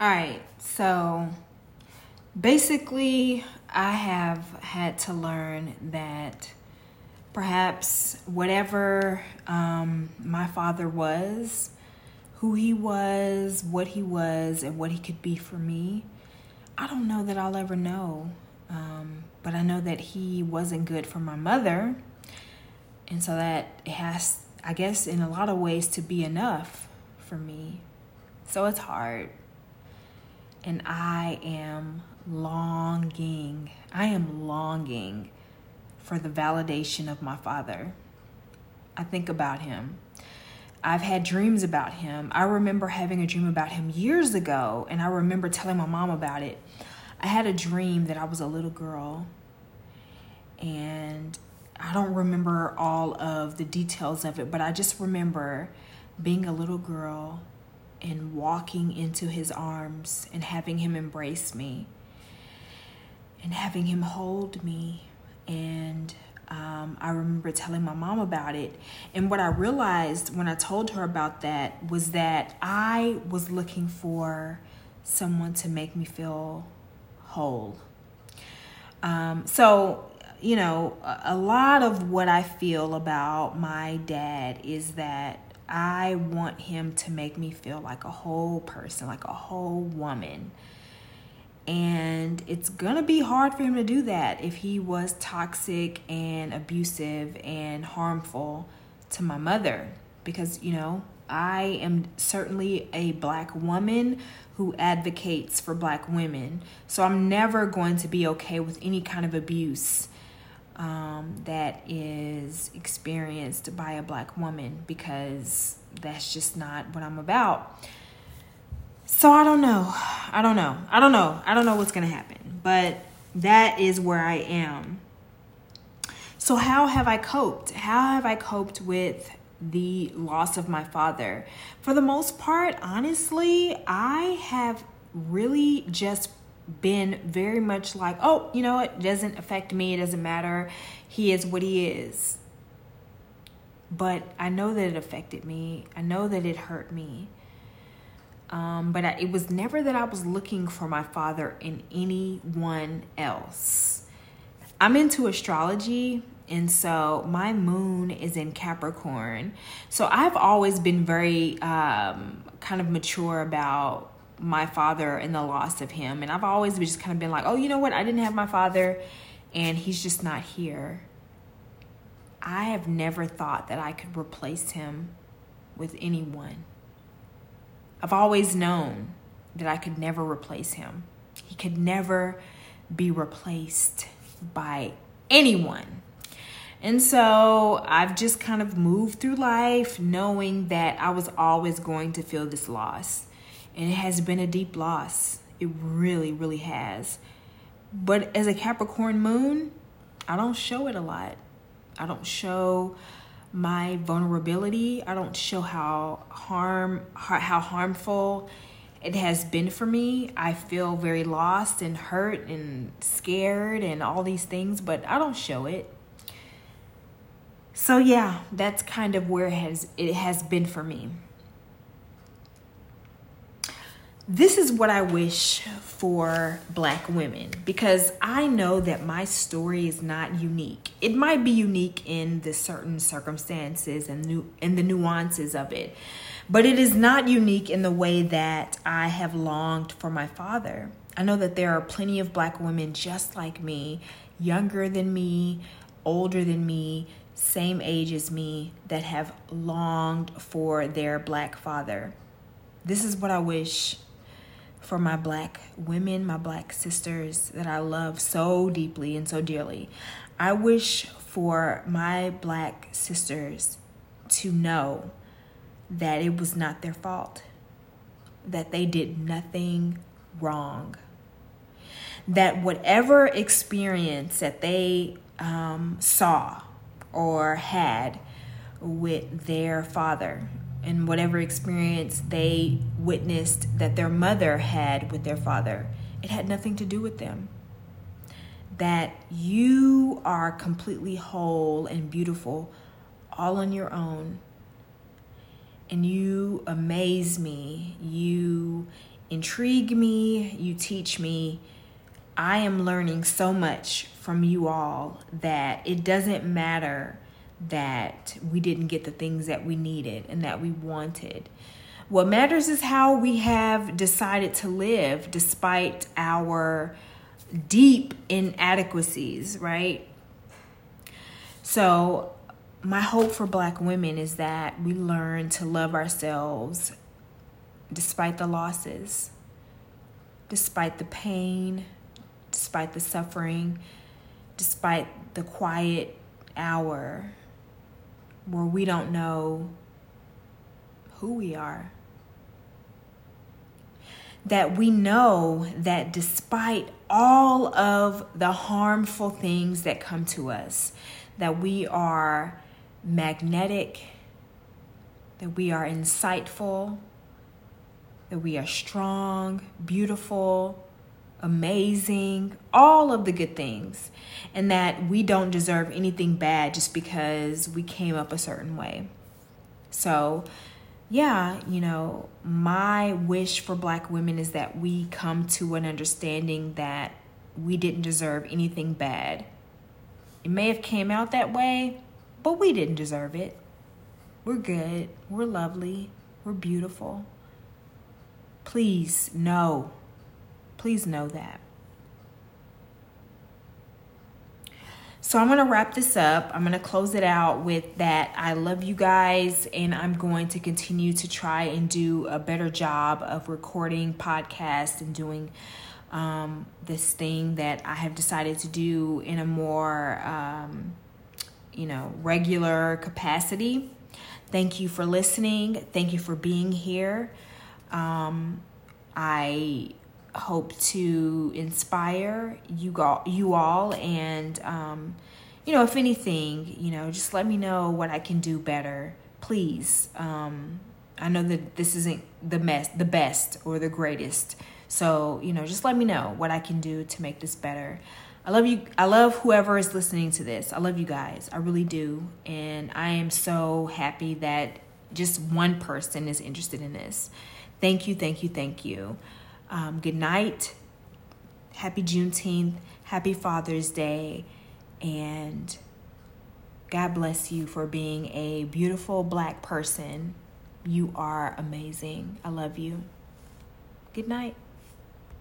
All right, so basically, I have had to learn that perhaps whatever um, my father was, who he was, what he was, and what he could be for me, I don't know that I'll ever know. Um, but I know that he wasn't good for my mother. And so that has, I guess, in a lot of ways to be enough for me. So it's hard. And I am longing, I am longing for the validation of my father. I think about him. I've had dreams about him. I remember having a dream about him years ago, and I remember telling my mom about it. I had a dream that I was a little girl, and I don't remember all of the details of it, but I just remember being a little girl and walking into his arms and having him embrace me and having him hold me. And um, I remember telling my mom about it. And what I realized when I told her about that was that I was looking for someone to make me feel whole. Um, so, you know, a lot of what I feel about my dad is that I want him to make me feel like a whole person, like a whole woman. And it's gonna be hard for him to do that if he was toxic and abusive and harmful to my mother. Because, you know, I am certainly a black woman who advocates for black women. So I'm never going to be okay with any kind of abuse um, that is experienced by a black woman because that's just not what I'm about. So I don't know. I don't know. I don't know. I don't know what's going to happen. But that is where I am. So, how have I coped? How have I coped with the loss of my father? For the most part, honestly, I have really just been very much like, oh, you know, it doesn't affect me, it doesn't matter. He is what he is. But I know that it affected me, I know that it hurt me. Um, but I, it was never that I was looking for my father in anyone else. I'm into astrology, and so my moon is in Capricorn. So I've always been very um, kind of mature about my father and the loss of him. And I've always just kind of been like, oh, you know what? I didn't have my father and he's just not here. I have never thought that I could replace him with anyone. I've always known that I could never replace him. He could never be replaced by anyone. And so I've just kind of moved through life knowing that I was always going to feel this loss. And it has been a deep loss. It really, really has. But as a Capricorn moon, I don't show it a lot. I don't show my vulnerability. I don't show how harm how harmful it has been for me. I feel very lost and hurt and scared and all these things, but I don't show it. So yeah, that's kind of where it has it has been for me. This is what I wish for black women because I know that my story is not unique. It might be unique in the certain circumstances and new in the nuances of it, but it is not unique in the way that I have longed for my father. I know that there are plenty of black women just like me, younger than me, older than me, same age as me that have longed for their black father. This is what I wish for my black women, my black sisters that I love so deeply and so dearly. I wish for my black sisters to know that it was not their fault, that they did nothing wrong, that whatever experience that they um, saw or had with their father and whatever experience they witnessed that their mother had with their father, it had nothing to do with them. That you are completely whole and beautiful all on your own. And you amaze me. You intrigue me, you teach me. I am learning so much from you all that it doesn't matter that we didn't get the things that we needed and that we wanted. What matters is how we have decided to live despite our deep inadequacies, right? So, my hope for black women is that we learn to love ourselves despite the losses, despite the pain, despite the suffering, despite the quiet hour where we don't know who we are. That we know that despite all of the harmful things that come to us, that we are magnetic, that we are insightful, that we are strong, beautiful, amazing, all of the good things, and that we don't deserve anything bad just because we came up a certain way. So, yeah, you know, my wish for black women is that we come to an understanding that we didn't deserve anything bad. It may have came out that way, but we didn't deserve it. We're good. We're lovely. We're beautiful. Please know Please know that. So I'm going to wrap this up. I'm going to close it out with that I love you guys and I'm going to continue to try and do a better job of recording podcasts and doing um, this thing that I have decided to do in a more, um, you know, regular capacity. Thank you for listening. Thank you for being here. Um, I hope to inspire you all, you all and um, you know if anything you know just let me know what i can do better. Please um, i know that this isn't the best the best or the greatest. So you know just let me know what i can do to make this better. I love you i love whoever is listening to this. I love you guys. I really do. And i am so happy that just one person is interested in this. Thank you thank you thank you um, good night. Happy Juneteenth. Happy Father's Day. And God bless you for being a beautiful black person. You are amazing. I love you. Good night.